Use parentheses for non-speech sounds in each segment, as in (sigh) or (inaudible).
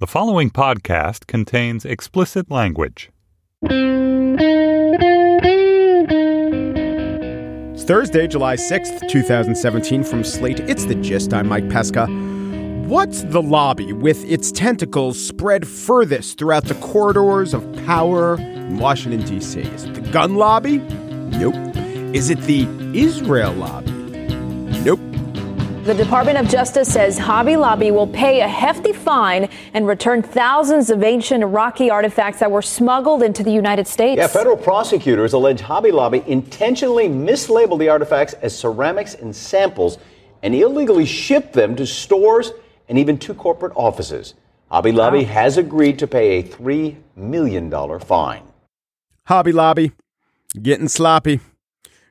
The following podcast contains explicit language. It's Thursday, July 6th, 2017, from Slate. It's the gist. I'm Mike Pesca. What's the lobby with its tentacles spread furthest throughout the corridors of power in Washington, D.C.? Is it the gun lobby? Nope. Is it the Israel lobby? Nope. The Department of Justice says Hobby Lobby will pay a hefty fine and return thousands of ancient Iraqi artifacts that were smuggled into the United States. Yeah, federal prosecutors allege Hobby Lobby intentionally mislabeled the artifacts as ceramics and samples and illegally shipped them to stores and even to corporate offices. Hobby Lobby wow. has agreed to pay a $3 million fine. Hobby Lobby, getting sloppy.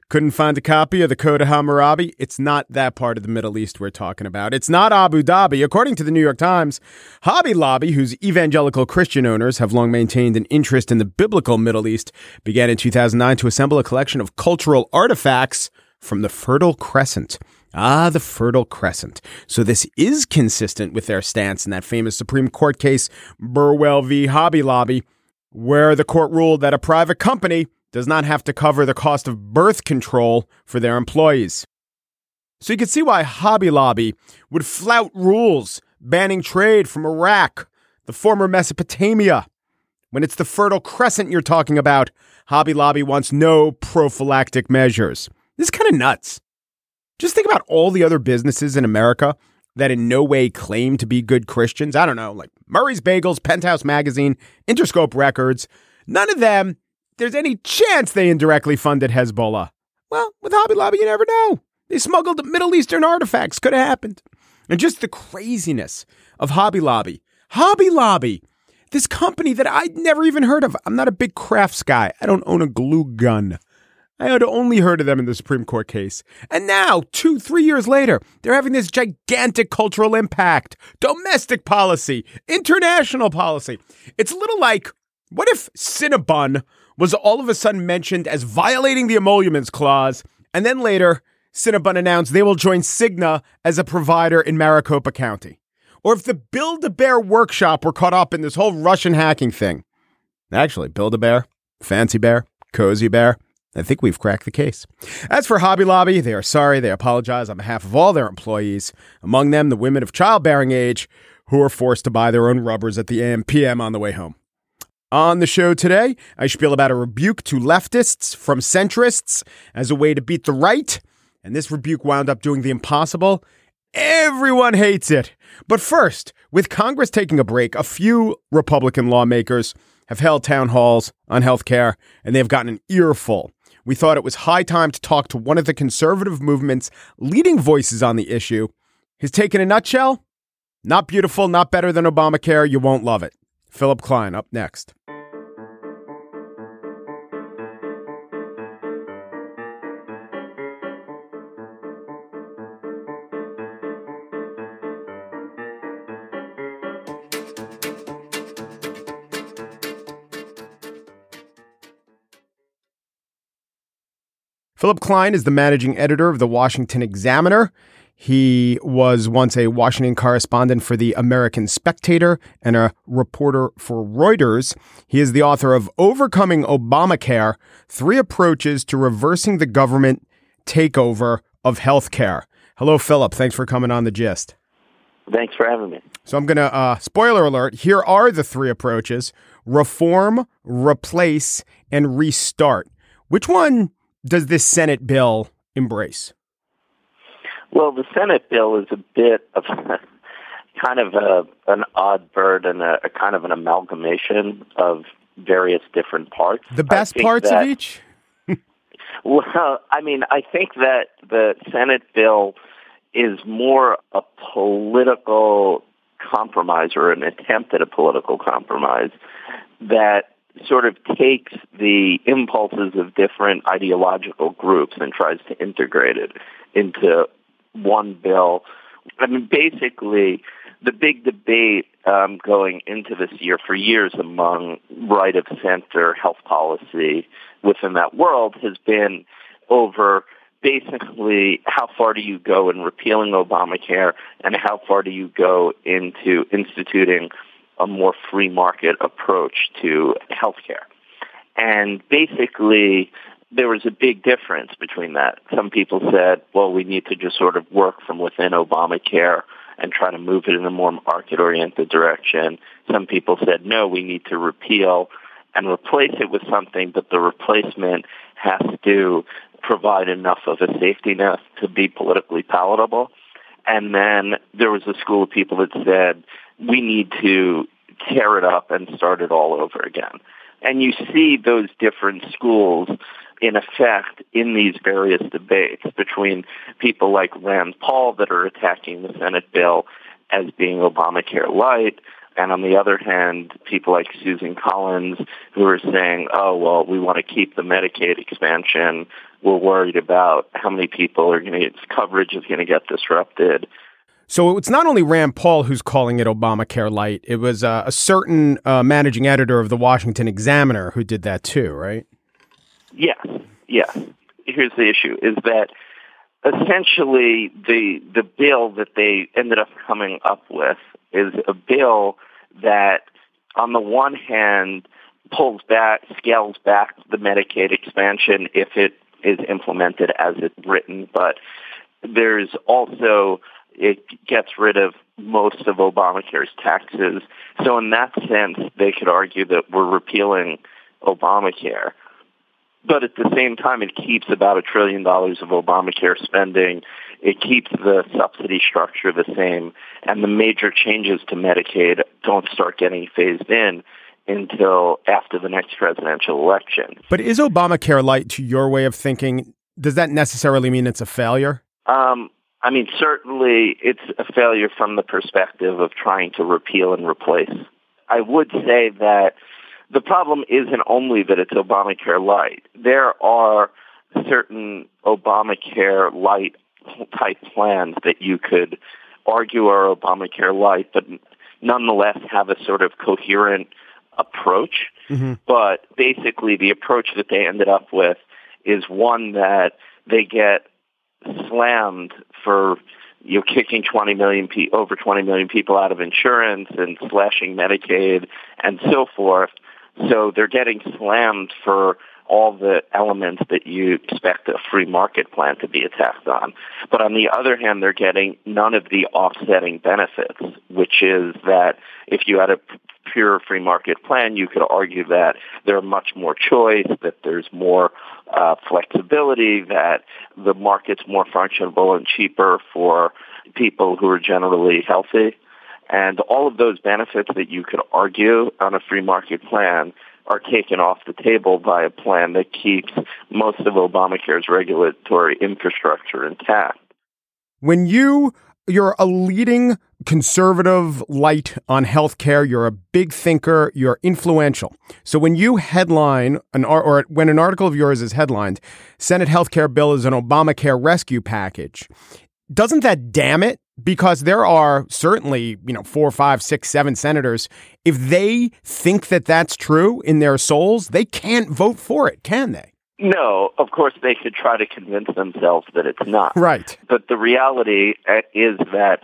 Couldn't find a copy of the Code of Hammurabi. It's not that part of the Middle East we're talking about. It's not Abu Dhabi. According to the New York Times, Hobby Lobby, whose evangelical Christian owners have long maintained an interest in the biblical Middle East, began in 2009 to assemble a collection of cultural artifacts from the Fertile Crescent. Ah, the Fertile Crescent. So this is consistent with their stance in that famous Supreme Court case, Burwell v. Hobby Lobby, where the court ruled that a private company does not have to cover the cost of birth control for their employees. So you can see why Hobby Lobby would flout rules banning trade from Iraq, the former Mesopotamia. When it's the Fertile Crescent you're talking about, Hobby Lobby wants no prophylactic measures. This is kind of nuts. Just think about all the other businesses in America that in no way claim to be good Christians. I don't know, like Murray's Bagels, Penthouse Magazine, Interscope Records. None of them there's any chance they indirectly funded Hezbollah. Well, with Hobby Lobby, you never know. They smuggled Middle Eastern artifacts. Could have happened. And just the craziness of Hobby Lobby. Hobby Lobby, this company that I'd never even heard of. I'm not a big crafts guy. I don't own a glue gun. I had only heard of them in the Supreme Court case. And now, two, three years later, they're having this gigantic cultural impact, domestic policy, international policy. It's a little like what if Cinnabon was all of a sudden mentioned as violating the emoluments clause, and then later, Cinnabon announced they will join Cigna as a provider in Maricopa County. Or if the Build a Bear workshop were caught up in this whole Russian hacking thing. Actually, Build a Bear, Fancy Bear, Cozy Bear, I think we've cracked the case. As for Hobby Lobby, they are sorry. They apologize on behalf of all their employees, among them the women of childbearing age who are forced to buy their own rubbers at the AM PM on the way home. On the show today, I spiel about a rebuke to leftists from centrists as a way to beat the right, and this rebuke wound up doing the impossible. Everyone hates it. But first, with Congress taking a break, a few Republican lawmakers have held town halls on health care, and they've gotten an earful. We thought it was high time to talk to one of the conservative movement's leading voices on the issue. His take in a nutshell? Not beautiful, not better than Obamacare, you won't love it. Philip Klein up next. Philip Klein is the managing editor of the Washington Examiner. He was once a Washington correspondent for the American Spectator and a reporter for Reuters. He is the author of Overcoming Obamacare Three Approaches to Reversing the Government Takeover of Healthcare. Hello, Philip. Thanks for coming on the gist. Thanks for having me. So I'm going to, uh, spoiler alert, here are the three approaches reform, replace, and restart. Which one does this Senate bill embrace? Well, the Senate bill is a bit of (laughs) kind of a, an odd bird and a, a kind of an amalgamation of various different parts. The best parts that, of each? (laughs) well, I mean, I think that the Senate bill is more a political compromise or an attempt at a political compromise that sort of takes the impulses of different ideological groups and tries to integrate it into one bill. I mean, basically, the big debate um, going into this year for years among right of center health policy within that world has been over basically how far do you go in repealing Obamacare and how far do you go into instituting a more free market approach to healthcare. And basically, there was a big difference between that. Some people said, well, we need to just sort of work from within Obamacare and try to move it in a more market-oriented direction. Some people said, no, we need to repeal and replace it with something, but the replacement has to provide enough of a safety net to be politically palatable. And then there was a school of people that said, we need to tear it up and start it all over again. And you see those different schools in effect in these various debates between people like Rand Paul that are attacking the Senate bill as being Obamacare light, and on the other hand, people like Susan Collins who are saying, oh, well, we want to keep the Medicaid expansion. We're worried about how many people are going to get coverage is going to get disrupted. So it's not only Rand Paul who's calling it Obamacare light. It was uh, a certain uh, managing editor of the Washington Examiner who did that too, right? Yes, yes. Here's the issue: is that essentially the the bill that they ended up coming up with is a bill that, on the one hand, pulls back, scales back the Medicaid expansion if it is implemented as it's written, but there's also it gets rid of most of Obamacare's taxes. So in that sense, they could argue that we're repealing Obamacare. But at the same time, it keeps about a trillion dollars of Obamacare spending. It keeps the subsidy structure the same. And the major changes to Medicaid don't start getting phased in until after the next presidential election. But is Obamacare light to your way of thinking? Does that necessarily mean it's a failure? Um, I mean, certainly it's a failure from the perspective of trying to repeal and replace. I would say that the problem isn't only that it's Obamacare light. There are certain Obamacare light type plans that you could argue are Obamacare light, but nonetheless have a sort of coherent approach. Mm-hmm. But basically, the approach that they ended up with is one that they get slammed for you know, kicking 20 million pe- over 20 million people out of insurance and slashing Medicaid and so forth. So they're getting slammed for all the elements that you expect a free market plan to be attacked on. But on the other hand, they're getting none of the offsetting benefits, which is that if you had a pure free market plan, you could argue that there's much more choice, that there's more uh, flexibility, that the market's more functional and cheaper for people who are generally healthy. And all of those benefits that you could argue on a free market plan are taken off the table by a plan that keeps most of Obamacare's regulatory infrastructure intact. When you you're a leading conservative light on healthcare. You're a big thinker. You're influential. So when you headline an or when an article of yours is headlined, Senate healthcare bill is an Obamacare rescue package, doesn't that damn it? Because there are certainly, you know, four, five, six, seven senators. If they think that that's true in their souls, they can't vote for it, can they? No, of course they could try to convince themselves that it's not. Right. But the reality uh, is that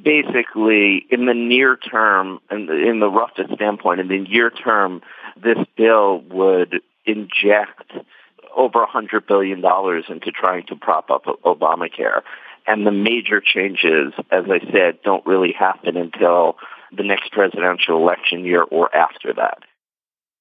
basically in the near term and in the roughest standpoint in the near term this bill would inject over a hundred billion dollars into trying to prop up Obamacare. And the major changes, as I said, don't really happen until the next presidential election year or after that.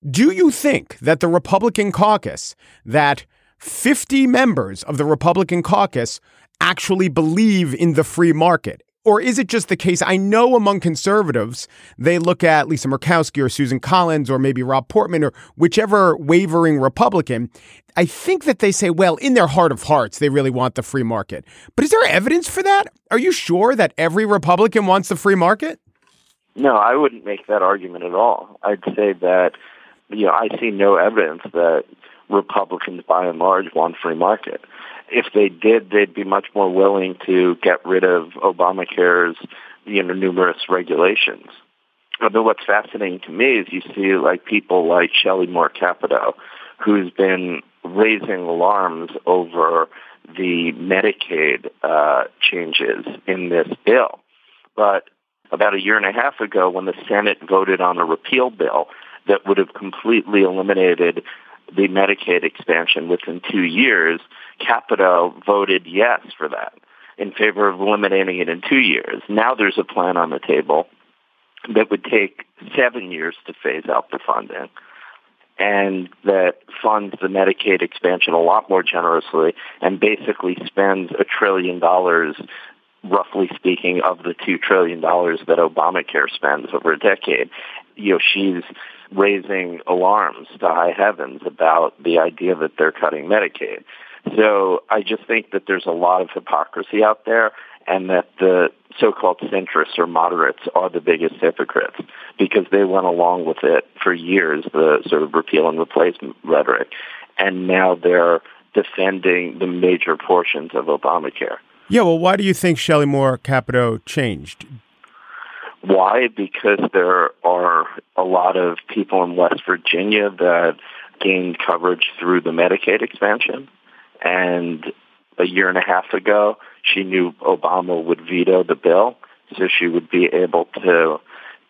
Do you think that the Republican caucus, that 50 members of the Republican caucus actually believe in the free market? Or is it just the case? I know among conservatives, they look at Lisa Murkowski or Susan Collins or maybe Rob Portman or whichever wavering Republican. I think that they say, well, in their heart of hearts, they really want the free market. But is there evidence for that? Are you sure that every Republican wants the free market? No, I wouldn't make that argument at all. I'd say that, you know, I see no evidence that Republicans by and large want free market if they did, they'd be much more willing to get rid of Obamacare's you know numerous regulations. But what's fascinating to me is you see like people like Shelley Moore Capito, who's been raising alarms over the Medicaid uh, changes in this bill. But about a year and a half ago when the Senate voted on a repeal bill that would have completely eliminated the Medicaid expansion within two years, Capito voted yes for that in favor of eliminating it in two years. Now there's a plan on the table that would take seven years to phase out the funding and that funds the Medicaid expansion a lot more generously and basically spends a trillion dollars roughly speaking, of the two trillion dollars that Obamacare spends over a decade. You know, she's raising alarms to high heavens about the idea that they're cutting Medicaid. So I just think that there's a lot of hypocrisy out there and that the so-called centrists or moderates are the biggest hypocrites because they went along with it for years, the sort of repeal and replacement rhetoric, and now they're defending the major portions of Obamacare. Yeah, well, why do you think Shelley Moore Capito changed? Why? Because there are a lot of people in West Virginia that gained coverage through the Medicaid expansion. And a year and a half ago, she knew Obama would veto the bill, so she would be able to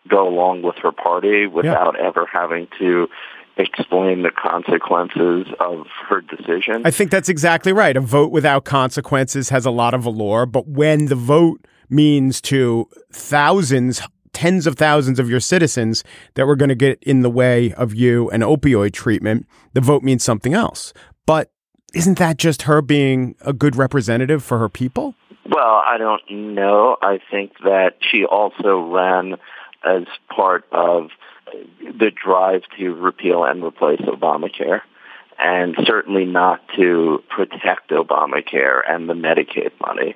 go along with her party without yeah. ever having to explain the consequences of her decision. I think that's exactly right. A vote without consequences has a lot of allure, but when the vote means to thousands, tens of thousands of your citizens that we're going to get in the way of you and opioid treatment, the vote means something else. But isn't that just her being a good representative for her people? Well, I don't know. I think that she also ran as part of the drive to repeal and replace Obamacare, and certainly not to protect Obamacare and the Medicaid money.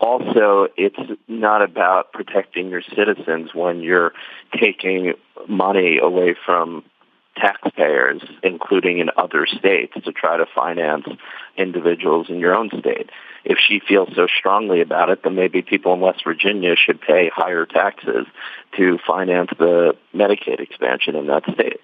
Also, it's not about protecting your citizens when you're taking money away from taxpayers, including in other states, to try to finance individuals in your own state. If she feels so strongly about it, then maybe people in West Virginia should pay higher taxes to finance the Medicaid expansion in that state.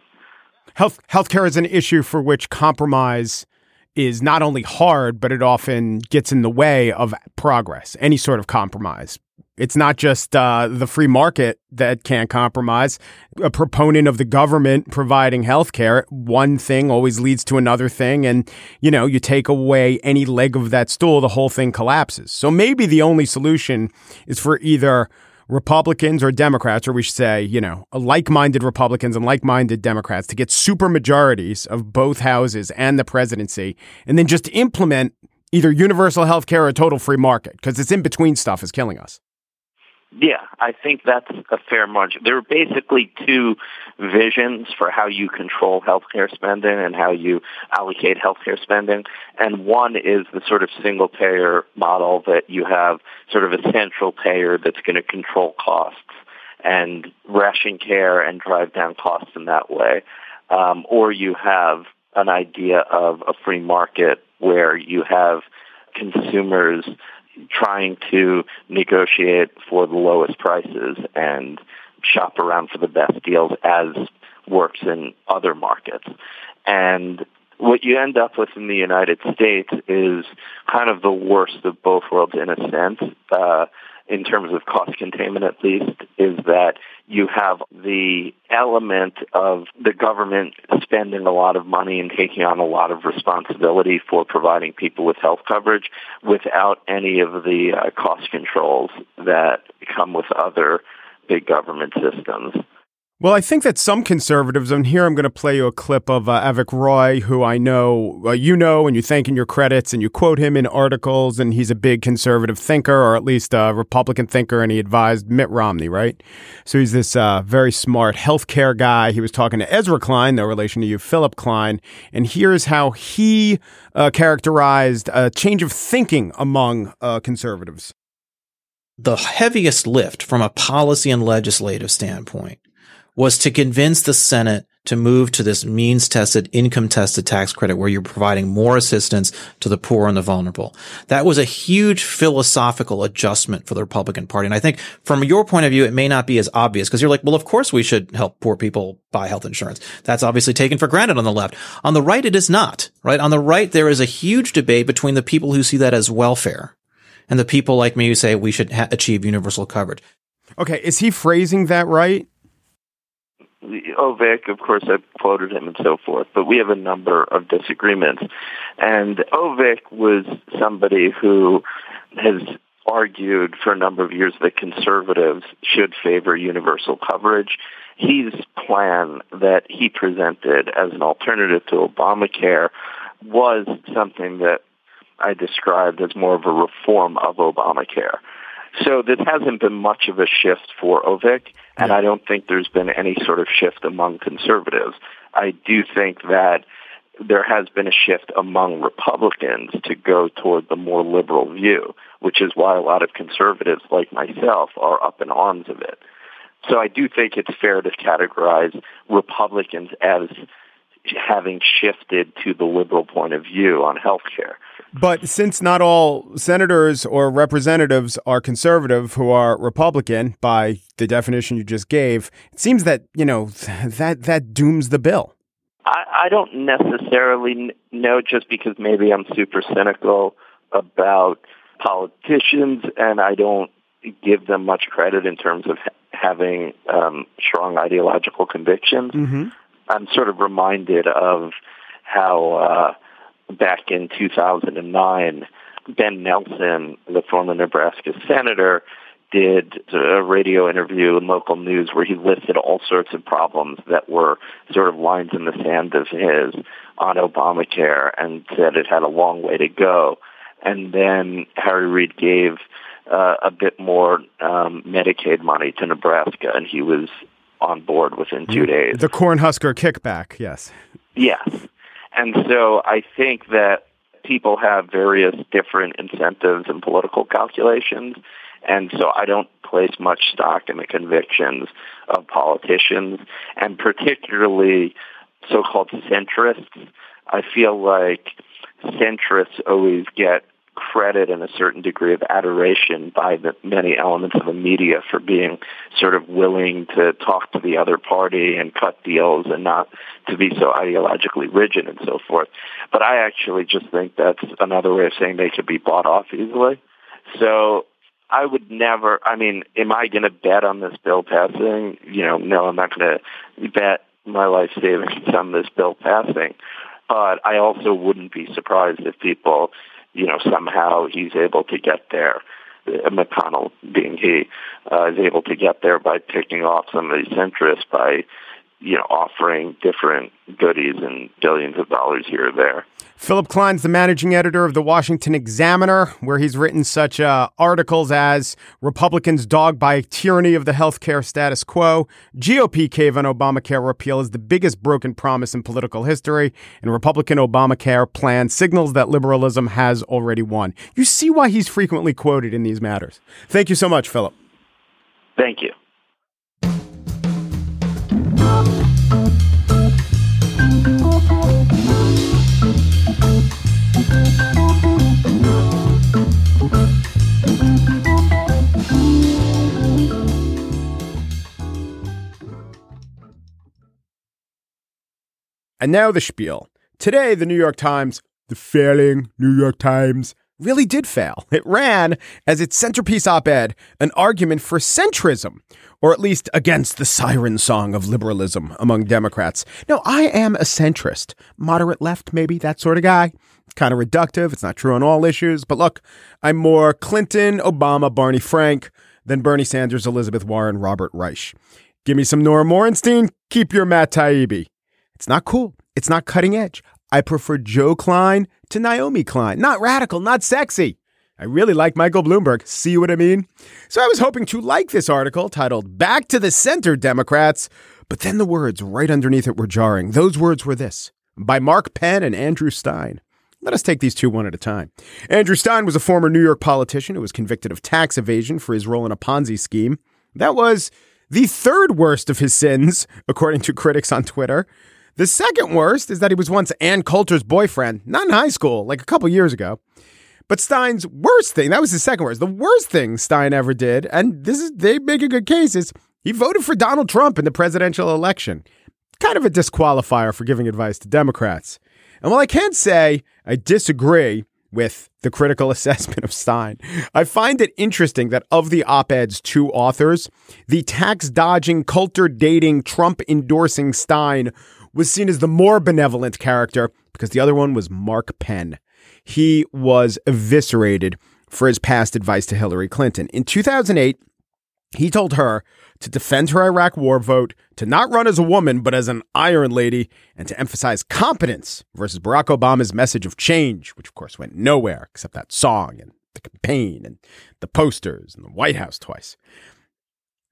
Health healthcare is an issue for which compromise is not only hard, but it often gets in the way of progress, any sort of compromise. It's not just uh, the free market that can't compromise. A proponent of the government providing health care, one thing always leads to another thing. And, you know, you take away any leg of that stool, the whole thing collapses. So maybe the only solution is for either Republicans or Democrats, or we should say, you know, like minded Republicans and like minded Democrats to get super majorities of both houses and the presidency, and then just implement either universal health care or total free market because it's in between stuff is killing us. Yeah, I think that's a fair margin. There are basically two visions for how you control healthcare spending and how you allocate healthcare spending. And one is the sort of single payer model that you have sort of a central payer that's going to control costs and ration care and drive down costs in that way. Um, or you have an idea of a free market where you have consumers trying to negotiate for the lowest prices and shop around for the best deals as works in other markets. And what you end up with in the United States is kind of the worst of both worlds in a sense. Uh, in terms of cost containment at least, is that you have the element of the government spending a lot of money and taking on a lot of responsibility for providing people with health coverage without any of the uh, cost controls that come with other big government systems. Well, I think that some conservatives, and here I'm going to play you a clip of uh, Avik Roy, who I know uh, you know, and you thank in your credits, and you quote him in articles, and he's a big conservative thinker, or at least a Republican thinker, and he advised Mitt Romney, right? So he's this uh, very smart healthcare guy. He was talking to Ezra Klein, no relation to you, Philip Klein, and here's how he uh, characterized a change of thinking among uh, conservatives. The heaviest lift from a policy and legislative standpoint was to convince the Senate to move to this means tested, income tested tax credit where you're providing more assistance to the poor and the vulnerable. That was a huge philosophical adjustment for the Republican Party. And I think from your point of view, it may not be as obvious because you're like, well, of course we should help poor people buy health insurance. That's obviously taken for granted on the left. On the right, it is not, right? On the right, there is a huge debate between the people who see that as welfare and the people like me who say we should ha- achieve universal coverage. Okay, is he phrasing that right? Oh, Avik, of course, I've quoted him and so forth, but we have a number of disagreements. And oh, Avik was somebody who has argued for a number of years that conservatives should favor universal coverage. His plan that he presented as an alternative to Obamacare was something that I described as more of a reform of Obamacare. So this hasn't been much of a shift for Avik, and I don't think there's been any sort of shift among conservatives. I do think that there has been a shift among Republicans to go toward the more liberal view, which is why a lot of conservatives like myself are up in arms of it. So I do think it's fair to categorize Republicans as having shifted to the liberal point of view on health care. But since not all senators or representatives are conservative who are Republican by the definition you just gave, it seems that, you know, (laughs) that that dooms the bill. I, I don't necessarily know just because maybe I'm super cynical about politicians and I don't give them much credit in terms of having um, strong ideological convictions. Mm-hmm. I'm sort of reminded of how uh, back in 2009, Ben Nelson, the former Nebraska senator, did a radio interview in local news where he listed all sorts of problems that were sort of lines in the sand of his on Obamacare and said it had a long way to go. And then Harry Reid gave uh, a bit more um, Medicaid money to Nebraska, and he was on board within two days. The Cornhusker kickback, yes. Yes. And so I think that people have various different incentives and political calculations. And so I don't place much stock in the convictions of politicians and particularly so-called centrists. I feel like centrists always get credit and a certain degree of adoration by the many elements of the media for being sort of willing to talk to the other party and cut deals and not to be so ideologically rigid and so forth. But I actually just think that's another way of saying they could be bought off easily. So I would never, I mean, am I going to bet on this bill passing? You know, no, I'm not going to bet my life savings on this bill passing. But I also wouldn't be surprised if people you know, somehow he's able to get there. Uh, McConnell, being he, uh, is able to get there by picking off some of these centrists by, you know, offering different goodies and billions of dollars here or there. Philip Klein's the managing editor of the Washington Examiner, where he's written such uh, articles as Republicans dogged by tyranny of the healthcare status quo, GOP cave on Obamacare repeal is the biggest broken promise in political history, and Republican Obamacare plan signals that liberalism has already won. You see why he's frequently quoted in these matters. Thank you so much, Philip. Thank you. And now the spiel. Today, the New York Times, the failing New York Times, really did fail. (laughs) It ran as its centerpiece op ed an argument for centrism, or at least against the siren song of liberalism among Democrats. Now, I am a centrist, moderate left, maybe, that sort of guy. It's kind of reductive. It's not true on all issues. But look, I'm more Clinton, Obama, Barney Frank than Bernie Sanders, Elizabeth Warren, Robert Reich. Give me some Norm Ornstein, keep your Matt Taibbi. It's not cool. It's not cutting edge. I prefer Joe Klein to Naomi Klein. Not radical, not sexy. I really like Michael Bloomberg. See what I mean? So I was hoping to like this article titled Back to the Center, Democrats. But then the words right underneath it were jarring. Those words were this by Mark Penn and Andrew Stein. Let us take these two one at a time. Andrew Stein was a former New York politician who was convicted of tax evasion for his role in a Ponzi scheme. That was the third worst of his sins, (laughs) according to critics on Twitter. The second worst is that he was once Ann Coulter's boyfriend, not in high school, like a couple years ago. But Stein's worst thing, that was his second worst. The worst thing Stein ever did, and this is they make a good case, is he voted for Donald Trump in the presidential election. Kind of a disqualifier for giving advice to Democrats. And while I can't say I disagree with the critical (laughs) assessment of Stein. I find it interesting that of the op ed's two authors, the tax dodging, Coulter dating, Trump endorsing Stein was seen as the more benevolent character because the other one was Mark Penn. He was eviscerated for his past advice to Hillary Clinton. In 2008, he told her to defend her Iraq war vote, to not run as a woman, but as an iron lady, and to emphasize competence versus Barack Obama's message of change, which of course went nowhere except that song and the campaign and the posters and the White House twice.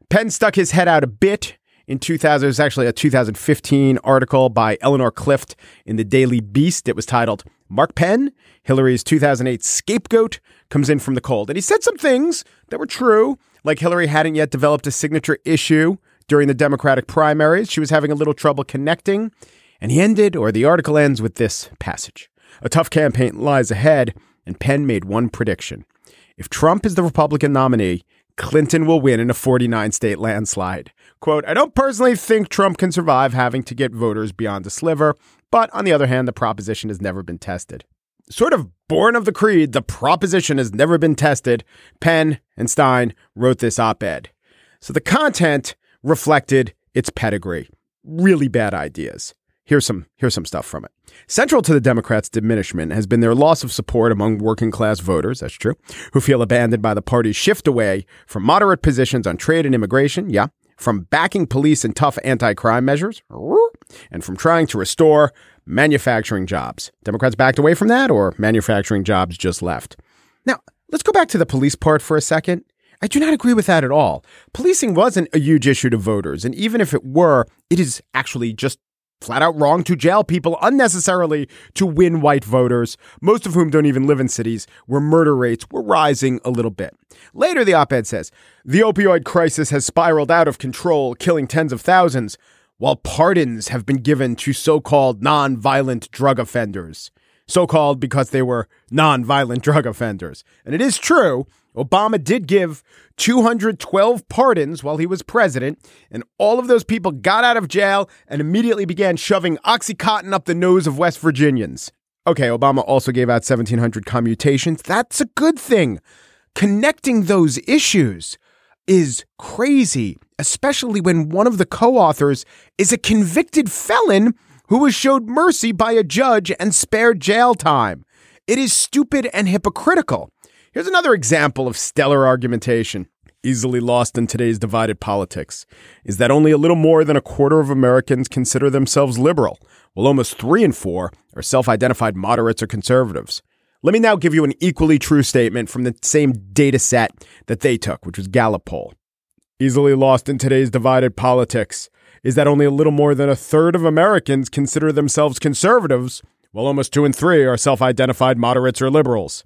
Penn stuck his head out a bit in 2000. It was actually a 2015 article by Eleanor Clift in the Daily Beast. It was titled Mark Penn, Hillary's 2008 scapegoat, comes in from the cold. And he said some things that were true, like Hillary hadn't yet developed a signature issue during the Democratic primaries. She was having a little trouble connecting. And he ended, or the article ends with this passage A tough campaign lies ahead, and Penn made one prediction. If Trump is the Republican nominee, Clinton will win in a 49 state landslide. Quote, I don't personally think Trump can survive having to get voters beyond a sliver, but on the other hand, the proposition has never been tested. Sort of born of the creed, the proposition has never been tested. Penn and Stein wrote this op ed. So the content reflected its pedigree. Really bad ideas. Here's some here's some stuff from it. Central to the Democrats' diminishment has been their loss of support among working class voters, that's true, who feel abandoned by the party's shift away from moderate positions on trade and immigration, yeah, from backing police and tough anti-crime measures, and from trying to restore manufacturing jobs. Democrats backed away from that or manufacturing jobs just left. Now, let's go back to the police part for a second. I do not agree with that at all. Policing wasn't a huge issue to voters, and even if it were, it is actually just flat out wrong to jail people unnecessarily to win white voters, most of whom don't even live in cities where murder rates were rising a little bit. Later, the op ed says the opioid crisis has spiraled out of control, killing tens of thousands, while pardons have been given to so called non-violent drug offenders. So called because they were non-violent (laughs) drug offenders. And it is true Obama did give 212 pardons while he was president, and all of those people got out of jail and immediately began shoving Oxycontin up the nose of West Virginians. Okay, Obama also gave out 1,700 commutations. That's a good thing. Connecting those issues is crazy, especially when one of the co authors is a convicted felon who was showed mercy by a judge and spared jail time. It is stupid and hypocritical. Here's another example of stellar argumentation, easily lost in today's divided politics, is that only a little more than a quarter of Americans consider themselves liberal, while almost three in four are self identified moderates or conservatives. Let me now give you an equally true statement from the same data set that they took, which was Gallup poll. Easily lost in today's divided politics is that only a little more than a third of Americans consider themselves conservatives, while almost two in three are self identified moderates or liberals.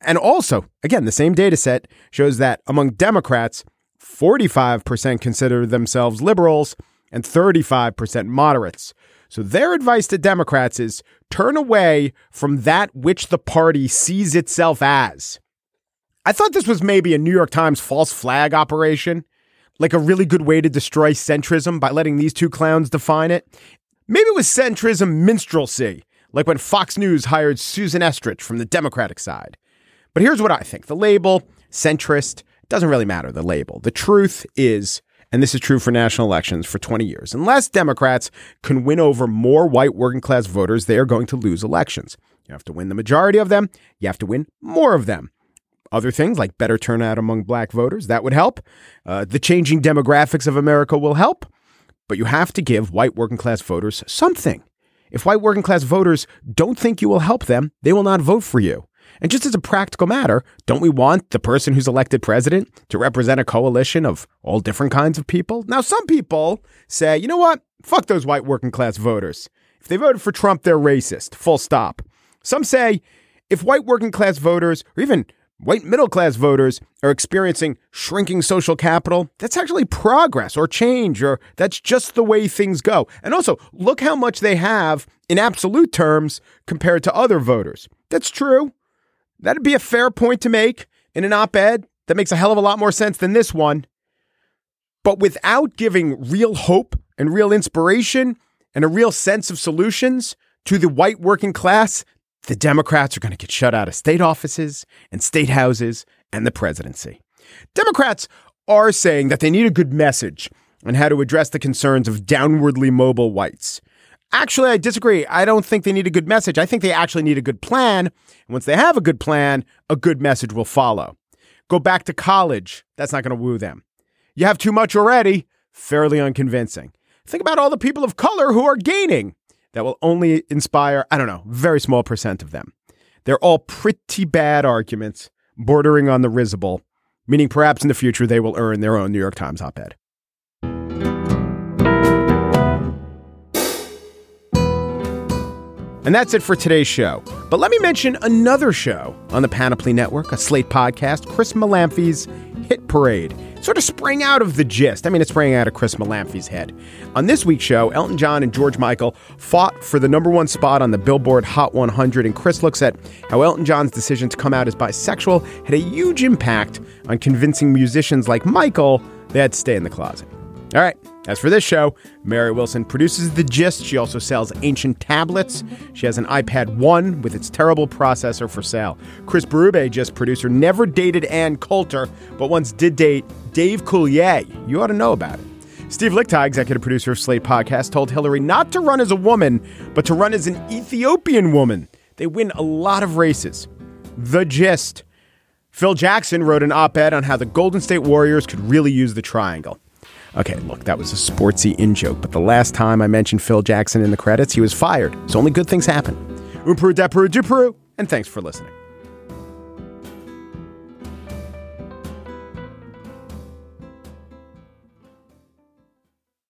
And also, again, the same data set shows that among Democrats, 45% consider themselves liberals and 35% moderates. So their advice to Democrats is turn away from that which the party sees itself as. I thought this was maybe a New York Times false flag operation, like a really good way to destroy centrism by letting these two clowns define it. Maybe it was centrism minstrelsy, like when Fox News hired Susan Estrich from the Democratic side. But here's what I think the label, centrist, doesn't really matter, the label. The truth is, and this is true for national elections for 20 years, unless Democrats can win over more white working class voters, they are going to lose elections. You have to win the majority of them, you have to win more of them. Other things like better turnout among black voters, that would help. Uh, the changing demographics of America will help. But you have to give white working class voters something. If white working class voters don't think you will help them, they will not vote for you. And just as a practical matter, don't we want the person who's elected president to represent a coalition of all different kinds of people? Now, some people say, you know what? Fuck those white working class voters. If they voted for Trump, they're racist. Full stop. Some say if white working class voters, or even white middle class voters, are experiencing shrinking social capital, that's actually progress or change, or that's just the way things go. And also, look how much they have in absolute terms compared to other voters. That's true. That'd be a fair point to make in an op ed that makes a hell of a lot more sense than this one. But without giving real hope and real inspiration and a real sense of solutions to the white working class, the Democrats are going to get shut out of state offices and state houses and the presidency. Democrats are saying that they need a good message on how to address the concerns of downwardly mobile whites. Actually, I disagree. I don't think they need a good message. I think they actually need a good plan. And once they have a good plan, a good message will follow. Go back to college. That's not going to woo them. You have too much already. Fairly unconvincing. Think about all the people of color who are gaining. That will only inspire, I don't know, very small percent of them. They're all pretty bad arguments, bordering on the risible, meaning perhaps in the future they will earn their own New York Times op ed. And that's it for today's show. But let me mention another show on the Panoply Network, a Slate podcast, Chris Molanphy's Hit Parade. Sort of sprang out of the gist. I mean, it sprang out of Chris Molanphy's head. On this week's show, Elton John and George Michael fought for the number one spot on the Billboard Hot 100, and Chris looks at how Elton John's decision to come out as bisexual had a huge impact on convincing musicians like Michael they had to stay in the closet. All right. As for this show, Mary Wilson produces The Gist. She also sells ancient tablets. She has an iPad 1 with its terrible processor for sale. Chris Berube, Gist producer, never dated Ann Coulter, but once did date Dave Coulier. You ought to know about it. Steve Lickteig, executive producer of Slate Podcast, told Hillary not to run as a woman, but to run as an Ethiopian woman. They win a lot of races. The Gist. Phil Jackson wrote an op ed on how the Golden State Warriors could really use the triangle. Okay, look, that was a sportsy in joke, but the last time I mentioned Phil Jackson in the credits, he was fired. So only good things happen. Umperu, Deperu, Duperu, and thanks for listening.